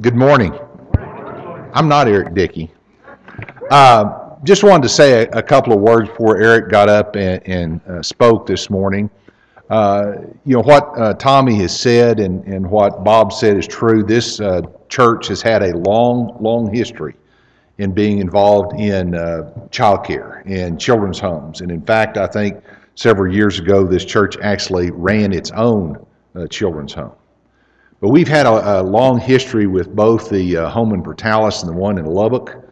Good morning. I'm not Eric Dickey. Uh, just wanted to say a, a, couple of words before Eric got up and, and uh, spoke this morning. Uh, you know, what uh, Tommy has said and, and what Bob said is true. This uh, church has had a long, long history in being involved in uh, child care and children's homes. And in fact, I think several years ago, this church actually ran its own children's home. But we've had a, a long history with both the uh, home in Portales and the one in Lubbock,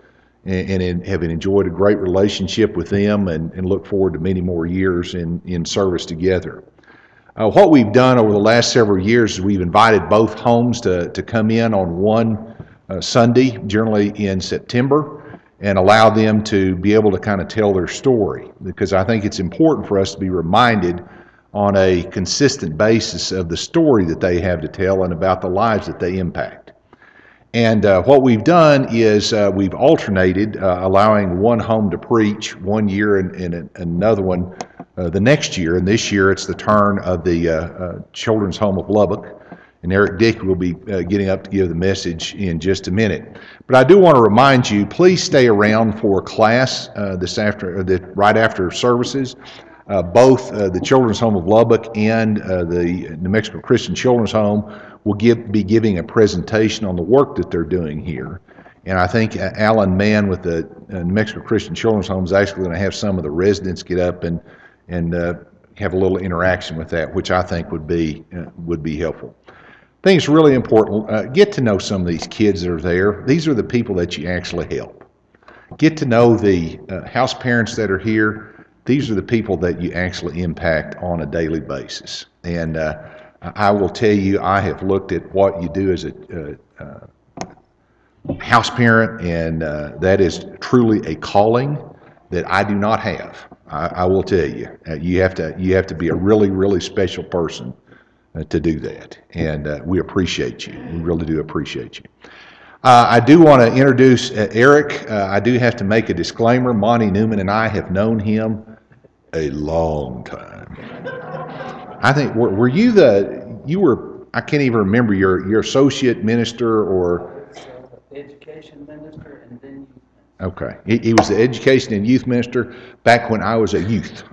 and, and in, have enjoyed a great relationship with them and, and, look forward to many more years in, in service together. Uh, what we've done over the last several years is we've invited both homes to, to come in on one uh, Sunday, generally in September, and allow them to be able to kind of tell their story. Because I think it's important for us to be reminded on a consistent basis of the story that they have to tell and about the lives that they impact. And uh, what we've done is uh, we've alternated, uh, allowing one home to preach one year and, and another one uh, the next year. And this year it's the turn of the uh, uh, Children's Home of Lubbock. And Eric Dick will be getting up to give the message in just a minute. But I do want to remind you, please stay around for class this after, the, right after services. Uh, both uh, the Children's Home of Lubbock and uh, the New Mexico Christian Children's Home will give, be giving a presentation on the work that they're doing here. And I think Alan Mann with the New Mexico Christian Children's Home is actually going to have some of the residents get up and and uh, have a little interaction with that, which I think would be uh, would be helpful. I think it's really important. Uh, get to know some of these kids that are there. These are the people that you actually help. Get to know the house parents that are here these are the people that you actually impact on a daily basis. And uh, I will tell you, I have looked at what you do as a uh, uh, house parent, and uh, that is truly a calling that I do not have. I, I will tell you, uh, you have to you have to be a really really special person uh, to do that, and we appreciate you. We really do appreciate you. Uh, I do want to introduce uh, Eric. Uh, I do have to make a disclaimer. Monty Newman and I have known him a long time. I think were, were you the you were I can't even remember your your associate minister or education minister and then Okay, he, he was the education and youth minister back when I was a youth.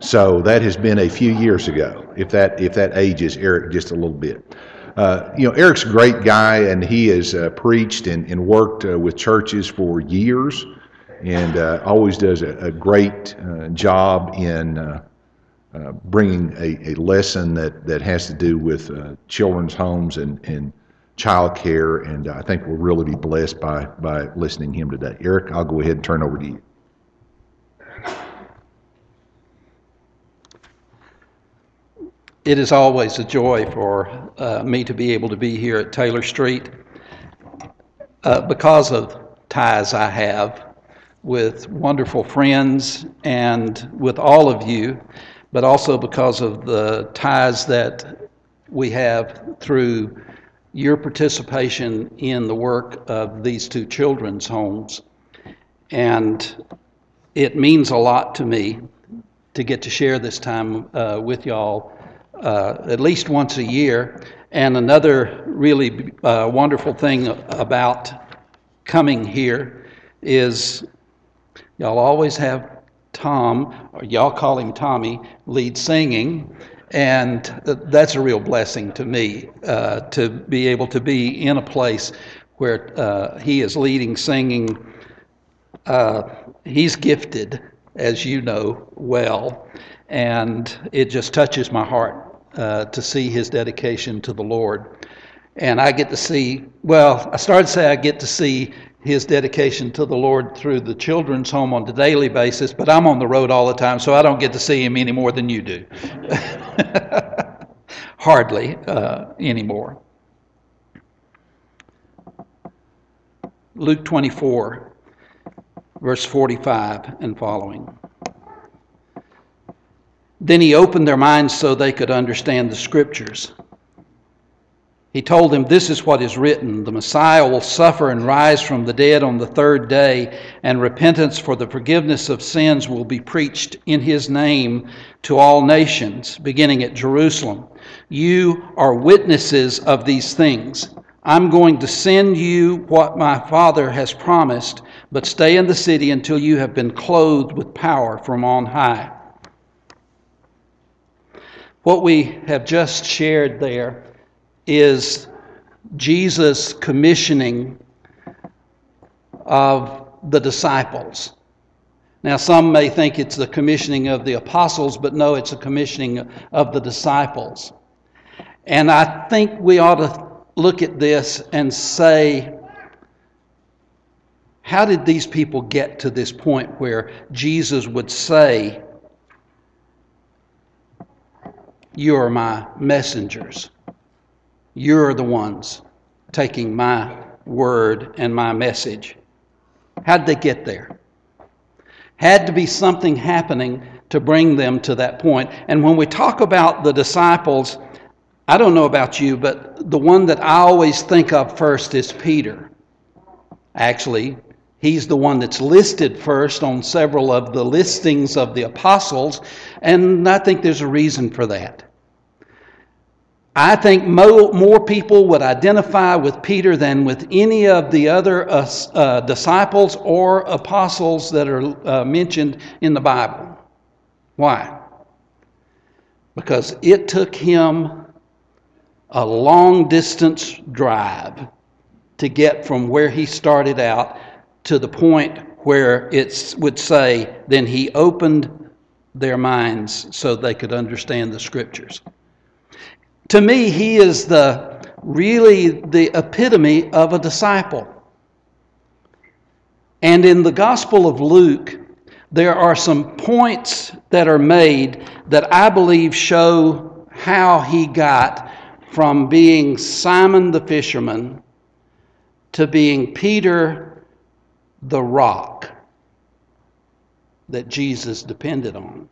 So that has been a few years ago. If that if that ages Eric just a little bit. Uh, you know, Eric's a great guy, and he has uh, preached and, and worked uh, with churches for years and uh, always does a, a great uh, job in uh, uh bringing a, a, lesson that, that has to do with uh, children's homes and, and child care. And I think we'll really be blessed by, by listening to him today. Eric, I'll go ahead and turn over to you. It is always a joy for uh, me to be able to be here at Taylor Street because of ties I have with wonderful friends and with all of you, but also because of the ties that we have through your participation in the work of these two children's homes. And it means a lot to me to get to share this time uh, with y'all uh, at least once a year. And another really uh, wonderful thing about coming here is Y'all always have Tom, or y'all call him Tommy, lead singing. And that's a real blessing to me uh, to be able to be in a place where uh, he is leading singing. Uh, he's gifted, as you know well, and it just touches my heart uh, to see his dedication to the Lord. And I get to see, well, I started to say I get to see his dedication to the Lord through the children's home on a daily basis, but I'm on the road all the time, so I don't get to see him any more than you do. Hardly uh, anymore. Luke 24, verse 45 and following. Then he opened their minds so they could understand the scriptures. He told them, This is what is written the Messiah will suffer and rise from the dead on the third day, and repentance for the forgiveness of sins will be preached in his name to all nations, beginning at Jerusalem. You are witnesses of these things. I'm going to send you what my Father has promised, but stay in the city until you have been clothed with power from on high. What we have just shared there is Jesus' commissioning of the disciples. Now, some may think it's the commissioning of the apostles, but no, it's a commissioning of the disciples. And I think we ought to look at this and say, how did these people get to this point where Jesus would say, You are my messengers? You're the ones taking my word and my message. How'd they get there? Had to be something happening to bring them to that point. And when we talk about the disciples, I don't know about you, but the one that I always think of first is Peter. Actually, he's the one that's listed first on several of the listings of the apostles, and I think there's a reason for that. I think more, people would identify with Peter than with any of the other uh, uh, disciples or apostles that are uh, mentioned in the Bible. Why? Because it took him a long distance drive to get from where he started out to the point where it would say, then he opened their minds so they could understand the scriptures. To me, he is the really the epitome of a disciple. And in the Gospel of Luke, there are some points that are made that I believe show how he got from being Simon the fisherman to being Peter the rock that Jesus depended on.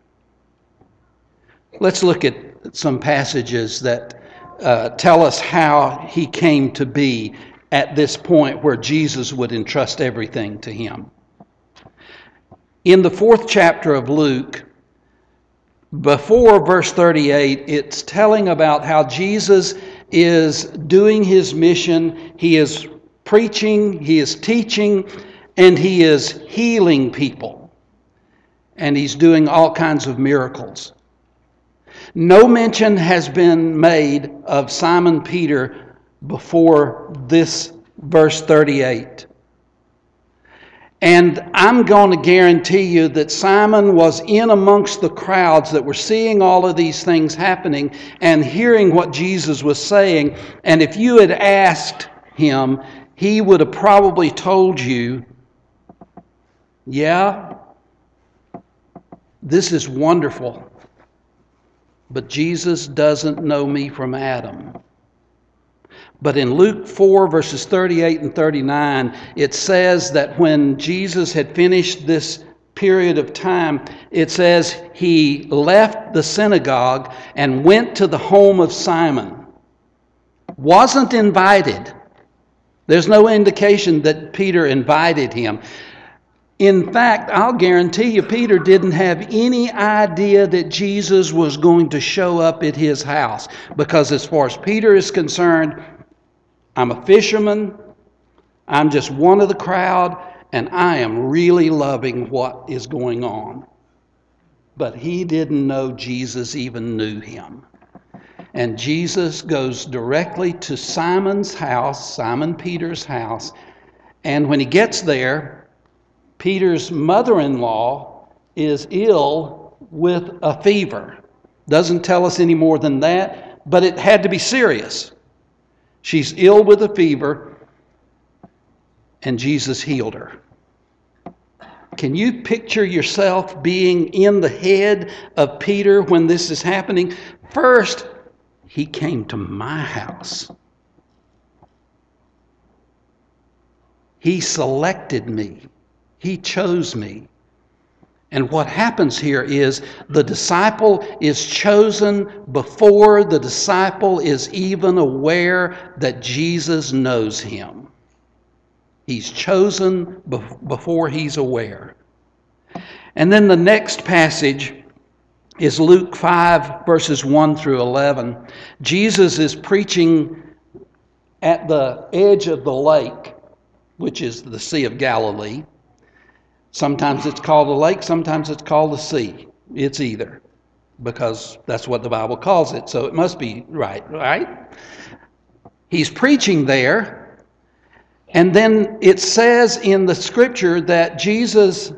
Let's look at some passages that uh, tell us how he came to be at this point where Jesus would entrust everything to him. In the fourth chapter of Luke, before verse 38, it's telling about how Jesus is doing his mission. He is preaching, he is teaching, and he is healing people. And he's doing all kinds of miracles. No mention has been made of Simon Peter before this verse 38. And I'm going to guarantee you that Simon was in amongst the crowds that were seeing all of these things happening and hearing what Jesus was saying. And if you had asked him, he would have probably told you, Yeah, this is wonderful, but Jesus doesn't know me from Adam. But in Luke 4, verses 38 and 39, it says that when Jesus had finished this period of time, it says he left the synagogue and went to the home of Simon. Wasn't invited. There's no indication that Peter invited him. In fact, I'll guarantee you, Peter didn't have any idea that Jesus was going to show up at his house. Because as far as Peter is concerned, I'm a fisherman. I'm just one of the crowd, and I am really loving what is going on. But he didn't know Jesus even knew him. And Jesus goes directly to Simon's house, Simon Peter's house. And when he gets there, Peter's mother in law is ill with a fever. Doesn't tell us any more than that, but it had to be serious. She's ill with a fever, and Jesus healed her. Can you picture yourself being in the head of Peter when this is happening? First, he came to my house. He selected me. He chose me. And what happens here is the disciple is chosen before the disciple is even aware that Jesus knows him. He's chosen before he's aware. And then the next passage is Luke 5, verses 1 through 11. Jesus is preaching at the edge of the lake, which is the Sea of Galilee. Sometimes it's called a lake, sometimes it's called a sea. It's either, because that's what the Bible calls it, so it must be right, right? He's preaching there, and then it says in the scripture that Jesus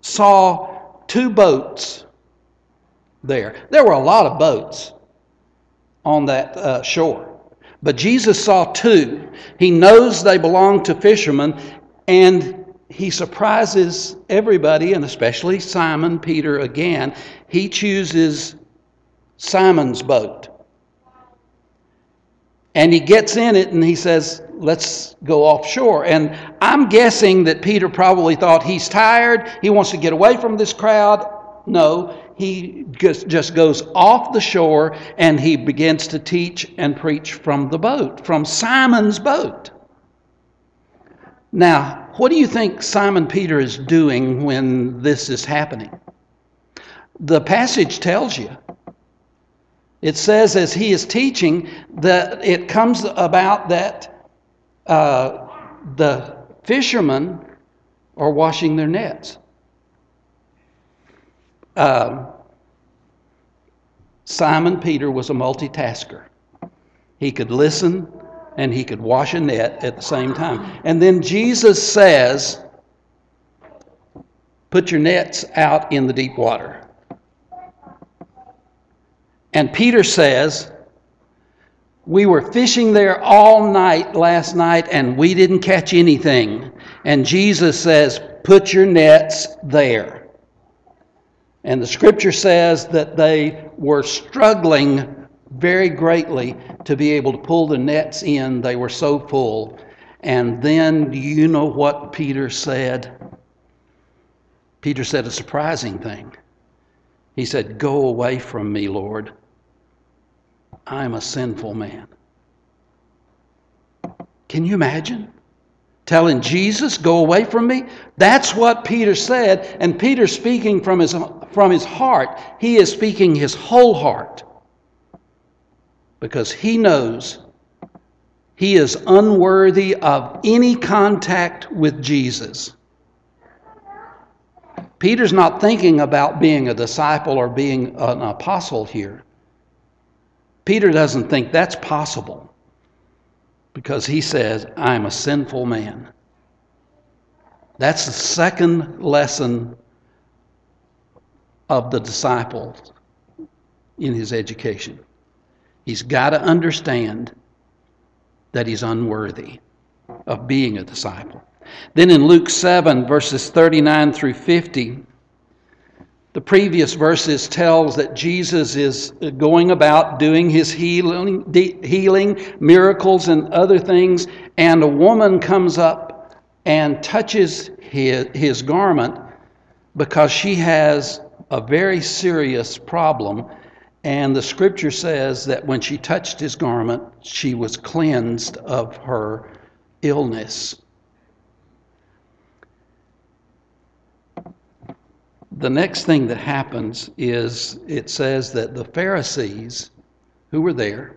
saw two boats there. There were a lot of boats on that uh, shore. But Jesus saw two. He knows they belong to fishermen, and he surprises everybody, and especially Simon Peter again. He chooses Simon's boat. And he gets in it and he says, Let's go offshore. And I'm guessing that Peter probably thought he's tired. He wants to get away from this crowd. No, he just goes off the shore and he begins to teach and preach from the boat, from Simon's boat. Now, what do you think Simon Peter is doing when this is happening? The passage tells you. It says, as he is teaching, that it comes about that uh, the fishermen are washing their nets. Um, Simon Peter was a multitasker. He could listen and he could wash a net at the same time. And then Jesus says, Put your nets out in the deep water. And Peter says, We were fishing there all night last night and we didn't catch anything. And Jesus says, Put your nets there. And the scripture says that they were struggling very greatly to be able to pull the nets in. They were so full. And then, you know what Peter said? Peter said a surprising thing. He said, Go away from me, Lord. I'm a sinful man. Can you imagine? telling Jesus, Go away from me? That's what Peter said, and Peter speaking from his, from his heart. He is speaking his whole heart because he knows he is unworthy of any contact with Jesus. Peter's not thinking about being a disciple or being an apostle here. Peter doesn't think that's possible because he says, I'm a sinful man. That's the second lesson of the disciples in his education. He's got to understand that he's unworthy of being a disciple. Then in Luke 7, verses 39 through 50, the previous verses tells that Jesus is going about doing his healing, healing miracles and other things, and a woman comes up and touches his, his garment because she has a very serious problem. And the scripture says that when she touched his garment, she was cleansed of her illness. the next thing that happens is it says that the Pharisees who were there,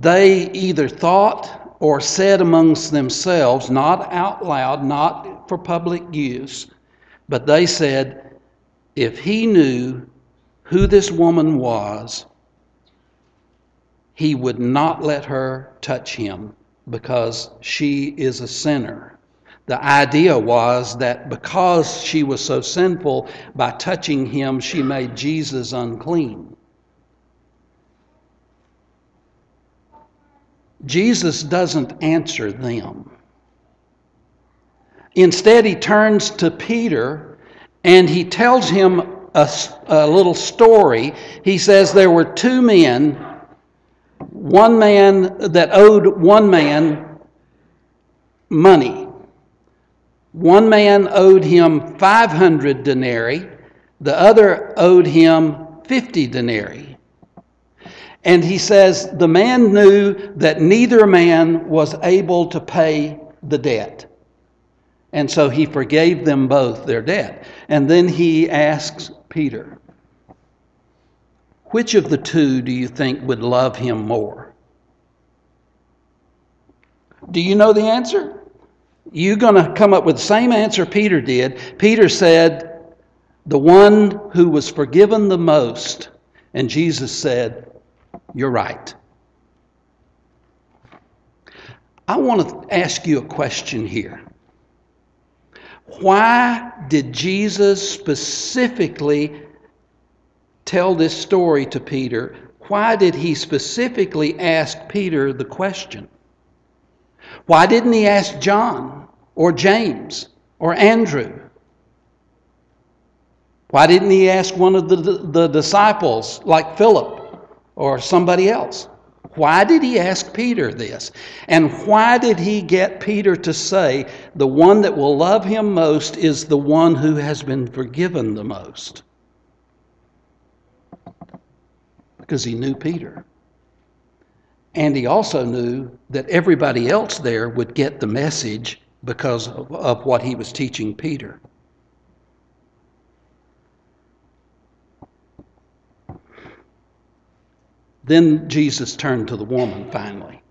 they either thought or said amongst themselves, not out loud, not for public use, but they said, if he knew who this woman was, he would not let her touch him because she is a sinner. The idea was that because she was so sinful, by touching him, she made Jesus unclean. Jesus doesn't answer them. Instead, he turns to Peter and he tells him a, a, little story. He says there were two men, one man that owed one man money. One man owed him 500 denarii, the other owed him 50 denarii. And he says the man knew that neither man was able to pay the debt. And so he forgave them both their debt. And then he asks Peter. Which of the two do you think would love him more? Do you know the answer? You're going to come up with the same answer Peter did. Peter said, The one who was forgiven the most. And Jesus said, You're right. I want to ask you a question here. Why did Jesus specifically tell this story to Peter? Why did he specifically ask Peter the question? Why didn't he ask John or James or Andrew? Why didn't he ask one of the, the disciples like Philip or somebody else? Why did he ask Peter this? And why did he get Peter to say, the one that will love him most is the one who has been forgiven the most? Because he knew Peter. And he also knew that everybody else there would get the message because of, of what he was teaching Peter. Then Jesus turned to the woman finally.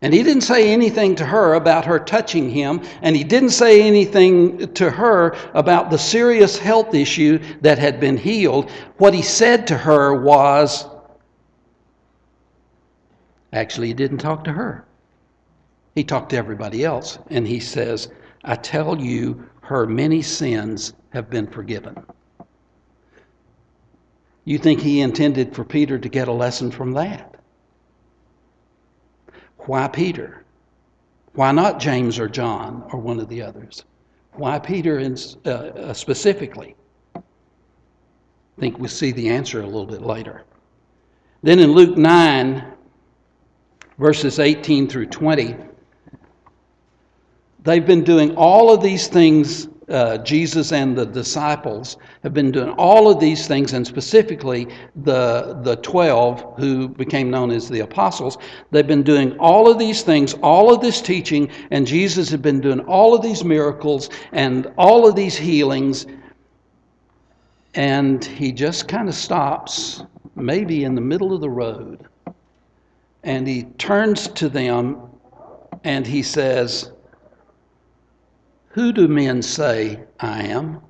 And he didn't say anything to her about her touching him, and he didn't say anything to her about the serious health issue that had been healed. What he said to her was actually, he didn't talk to her. He talked to everybody else, and he says, I tell you, her many sins have been forgiven. You think he intended for Peter to get a lesson from that? Why Peter? Why not James or John or one of the others? Why Peter in, uh, uh, specifically? I think we'll see the answer a little bit later. Then in Luke 9, verses 18 through 20, they've been doing all of these things uh, Jesus and the disciples have been doing all of these things, and specifically the, the 12 who became known as the apostles, they've been doing all of these things, all of this teaching, and Jesus had been doing all of these miracles and all of these healings. And he just kind of stops, maybe in the middle of the road, and he turns to them and he says, who do men say I am?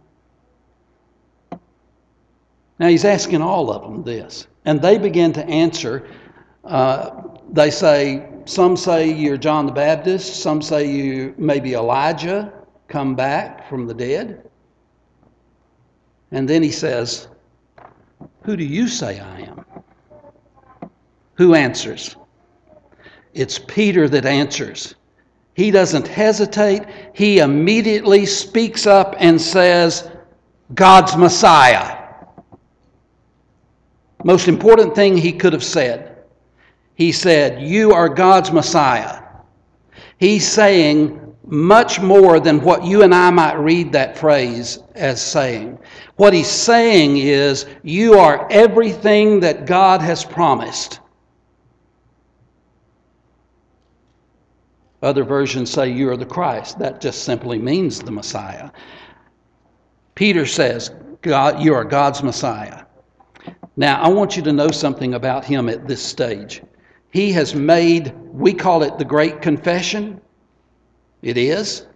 Now he's asking all of them this. And they begin to answer. Uh, they say, some say you're John the Baptist, some say you maybe Elijah come back from the dead. And then he says, Who do you say I am? Who answers? It's Peter that answers. He doesn't hesitate. He immediately speaks up and says, God's Messiah. Most important thing he could have said. He said, You are God's Messiah. He's saying much more than what you and I might read that phrase as saying. What he's saying is, You are everything that God has promised. Other versions say you are the Christ. That just simply means the Messiah. Peter says, God, you are God's Messiah. Now, I want you to know something about him at this stage. He has made, we call it the Great Confession. It is.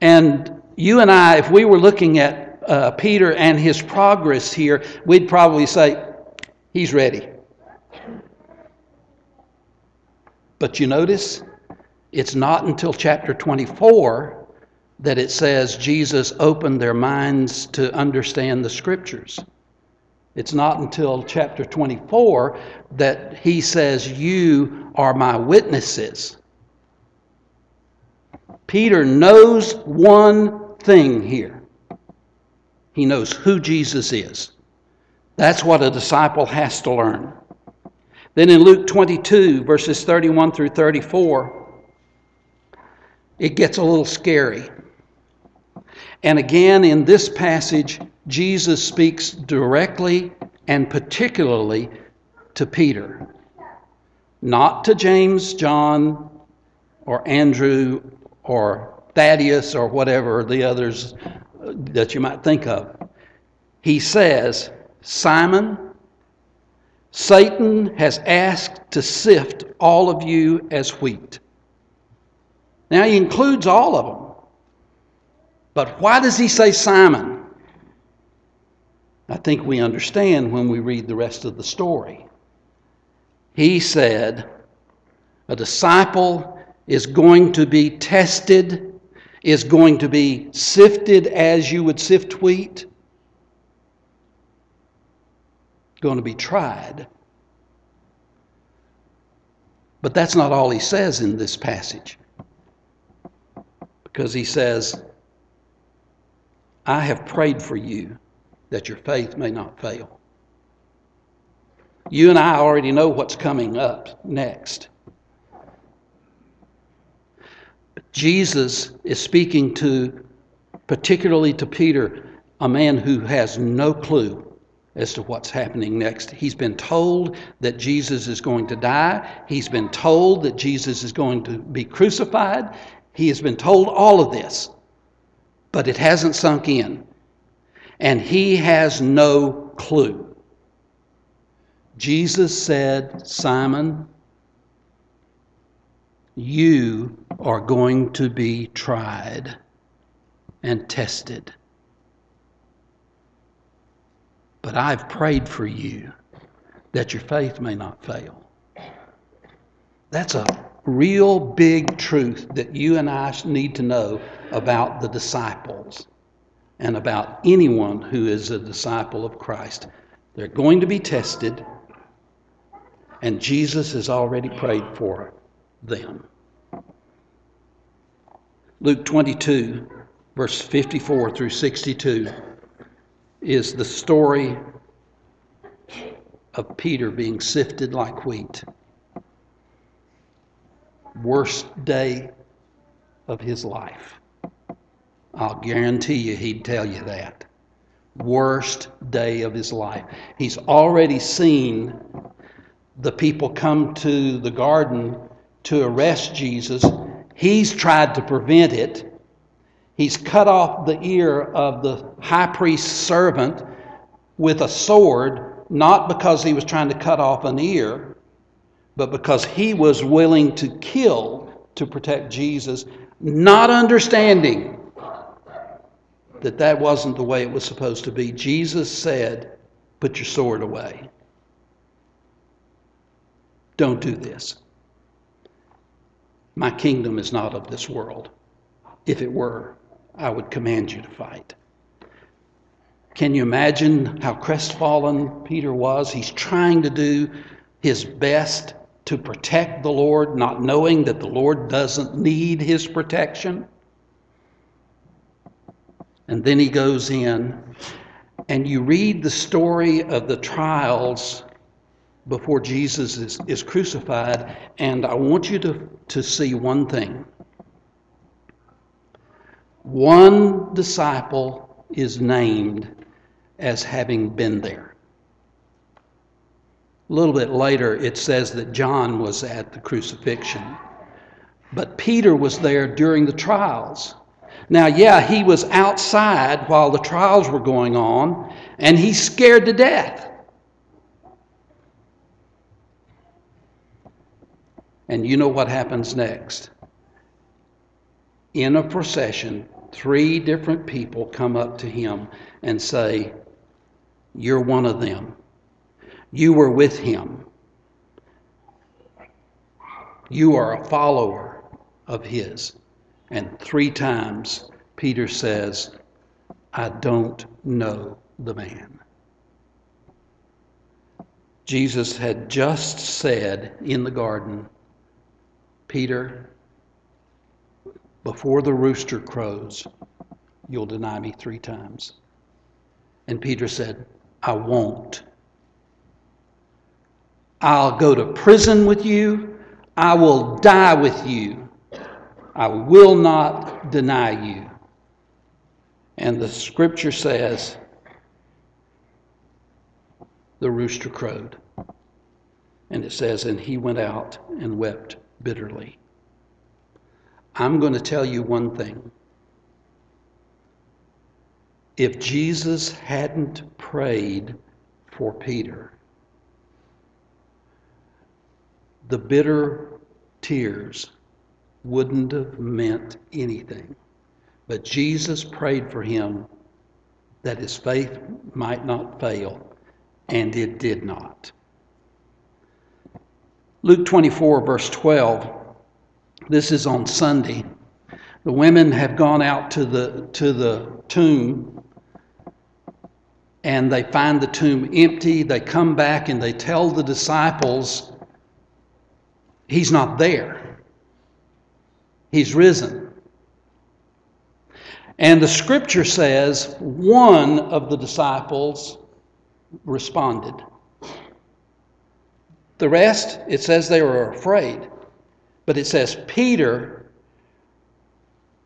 And you and I, if we were looking at uh, Peter and his progress here, we'd probably say, he's ready. But you notice it's not until chapter 24 that it says Jesus opened their minds to understand the scriptures. It's not until chapter 24 that he says, You are my witnesses. Peter knows one thing here he knows who Jesus is. That's what a disciple has to learn. Then in Luke 22, verses 31 through 34, it gets a little scary. And again, in this passage, Jesus speaks directly and particularly to Peter, not to James, John, or Andrew, or Thaddeus, or whatever the others uh, that you might think of. He says, Simon, Satan has asked to sift all of you as wheat. Now, he includes all of them. But why does he say Simon? I think we understand when we read the rest of the story. He said, A disciple is going to be tested, is going to be sifted as you would sift wheat, going to be tried. But that's not all he says in this passage. Because he says, I have prayed for you that your faith may not fail. You and I already know what's coming up next. Jesus is speaking to, particularly to Peter, a man who has no clue as to what's happening next. He's been told that Jesus is going to die. He's been told that Jesus is going to be crucified. He has been told all of this, but it hasn't sunk in. And he has no clue. Jesus said, Simon, you are going to be tried and tested. But I've prayed for you that your faith may not fail. That's a real big truth that you and I need to know about the disciples and about anyone who is a disciple of Christ. They're going to be tested, and Jesus has already prayed for them. Luke 22, verse 54 through 62 is the story of Peter being sifted like wheat. Worst day of his life. I'll guarantee you he'd tell you that. Worst day of his life. He's already seen the people come to the garden to arrest Jesus. He's tried to prevent it He's cut off the ear of the high priest's servant with a sword, not because he was trying to cut off an ear, but because he was willing to kill to protect Jesus, not understanding that that wasn't the way it was supposed to be. Jesus said, Put your sword away. Don't do this. My kingdom is not of this world. If it were, I would command you to fight. Can you imagine how crestfallen Peter was? He's trying to do his best to protect the Lord, not knowing that the Lord doesn't need his protection. And then he goes in, and you read the story of the trials before Jesus is, is crucified, and I want you to, to see one thing. One disciple is named as having been there. A little bit later, it says that John was at the crucifixion, but Peter was there during the trials. Now, yeah, he was outside while the trials were going on, and he's scared to death. And you know what happens next? In a procession, three different people come up to him and say, You're one of them. You were with him. You are a follower of his. And three times Peter says, I don't know the man. Jesus had just said in the garden, Peter, before the rooster crows, you'll deny me three times. And Peter said, I won't. I'll go to prison with you. I will die with you. I will not deny you. And the scripture says, the rooster crowed. And it says, and he went out and wept bitterly. I'm going to tell you one thing. If Jesus hadn't prayed for Peter, the bitter tears wouldn't have meant anything. But Jesus prayed for him that his faith might not fail, and it did not. Luke 24, verse 12. This is on Sunday. The women have gone out to the, to the tomb and they find the tomb empty. They come back and they tell the disciples, He's not there. He's risen. And the scripture says one of the disciples responded. The rest, it says they were afraid. But it says Peter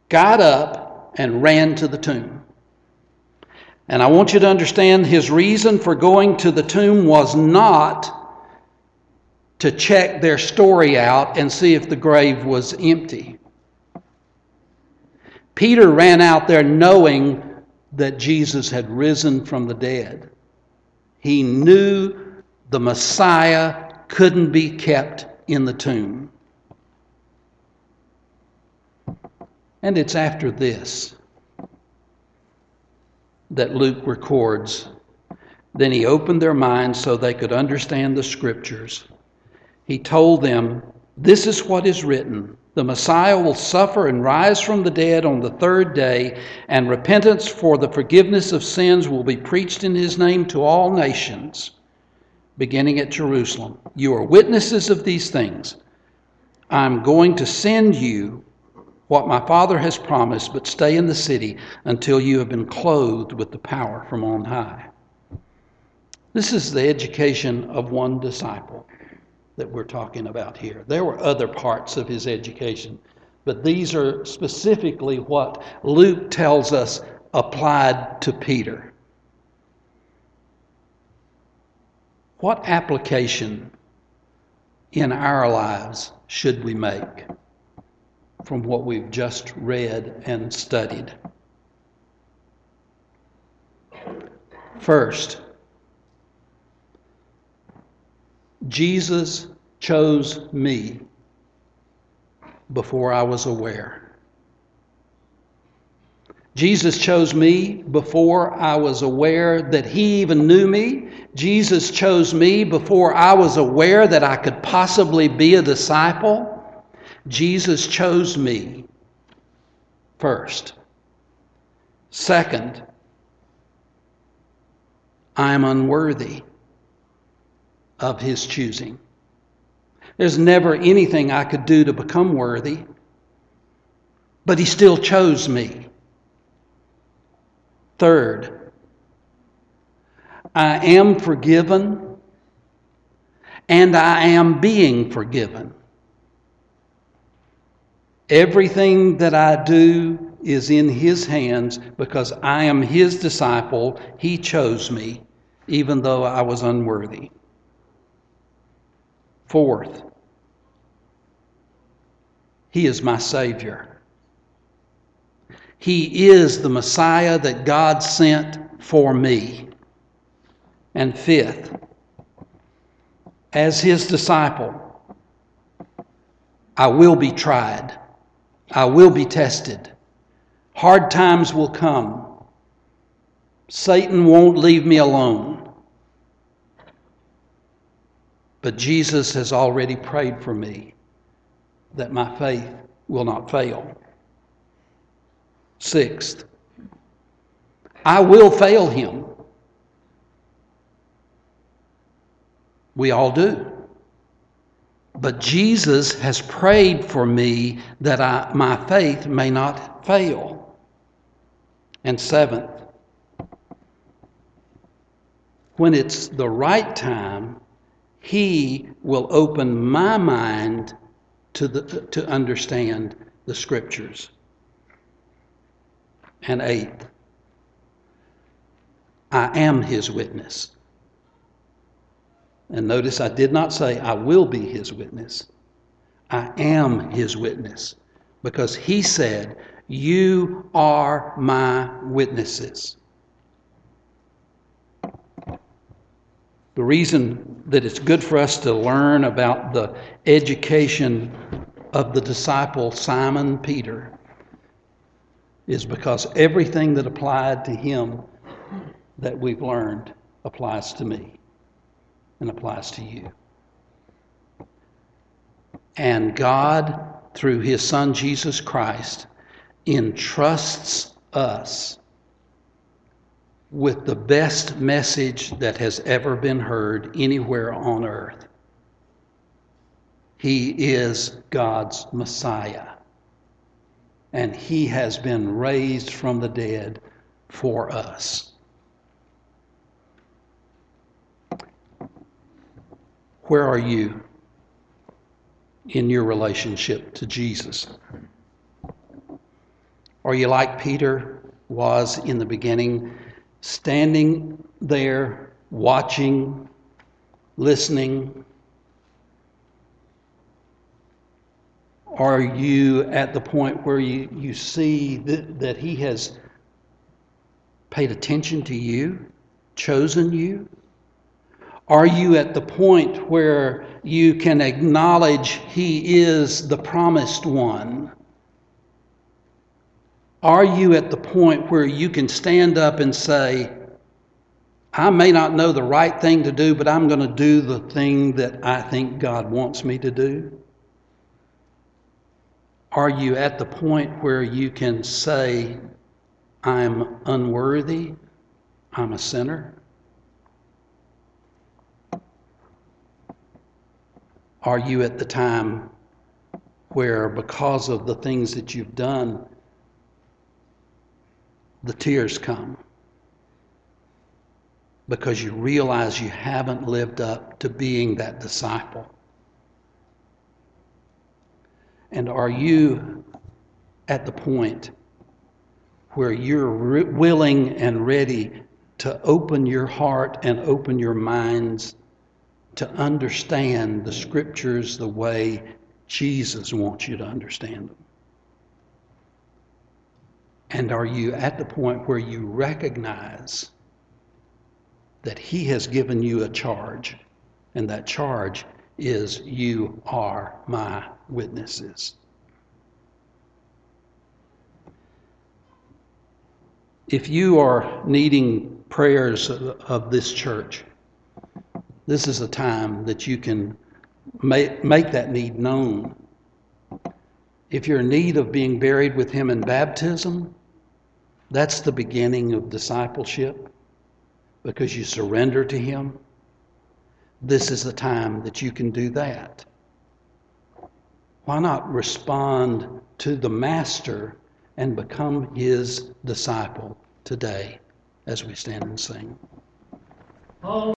got up and ran to the tomb. And I want you to understand his reason for going to the tomb was not to check their story out and see if the grave was empty. Peter ran out there knowing that Jesus had risen from the dead. He knew the Messiah couldn't be kept in the tomb. And it's after this that Luke records. Then he opened their minds so they could understand the scriptures. He told them, This is what is written the Messiah will suffer and rise from the dead on the third day, and repentance for the forgiveness of sins will be preached in his name to all nations, beginning at Jerusalem. You are witnesses of these things. I'm going to send you what my Father has promised, but stay in the city until you have been clothed with the power from on high. This is the education of one disciple that we're talking about here. There were other parts of his education, but these are specifically what Luke tells us applied to Peter. What application in our lives should we make? From what we've just read and studied. First, Jesus chose me before I was aware. Jesus chose me before I was aware that He even knew me. Jesus chose me before I was aware that I could possibly be a disciple. Jesus chose me first. Second, I am unworthy of his choosing. There's never anything I could do to become worthy, but he still chose me. Third, I am forgiven and I am being forgiven. Everything that I do is in His hands because I am His disciple. He chose me, even though I was unworthy. Fourth, He is my Savior. He is the Messiah that God sent for me. And fifth, as His disciple, I will be tried. I will be tested. Hard times will come. Satan won't leave me alone. But Jesus has already prayed for me that my faith will not fail. Sixth, I will fail him. We all do. But Jesus has prayed for me that I, my faith may not fail. And seventh, when it's the right time, He will open my mind to, the, to understand the Scriptures. And eighth, I am His witness. And notice I did not say, I will be his witness. I am his witness. Because he said, You are my witnesses. The reason that it's good for us to learn about the education of the disciple Simon Peter is because everything that applied to him that we've learned applies to me and applies to you. And God, through his Son Jesus Christ, entrusts us with the best message that has ever been heard anywhere on earth. He is God's Messiah, and He has been raised from the dead for us. Where are you in your relationship to Jesus? Are you like Peter was in the beginning? standing there, watching, listening? Are you at the point where you, you see that, that He has paid attention to you, chosen you? Are you at the point where you can acknowledge He is the promised one? Are you at the point where you can stand up and say, I may not know the right thing to do, but I'm going to do the thing that I think God wants me to do? Are you at the point where you can say, I'm unworthy, I'm a sinner? Are you at the time where, because of the things that you've done, the tears come because you realize you haven't lived up to being that disciple. And are you at the point where you're re- willing and ready to open your heart and open your minds to understand the scriptures the way Jesus wants you to understand them? And are you at the point where you recognize that He has given you a charge, and that charge is you are my witnesses? If you are needing prayers of this church, this is a time that you can make, make that need known. If you're in need of being buried with Him in baptism, that's the beginning of discipleship because you surrender to Him. This is the time that you can do that. Why not respond to the Master and become His disciple today as we stand and sing?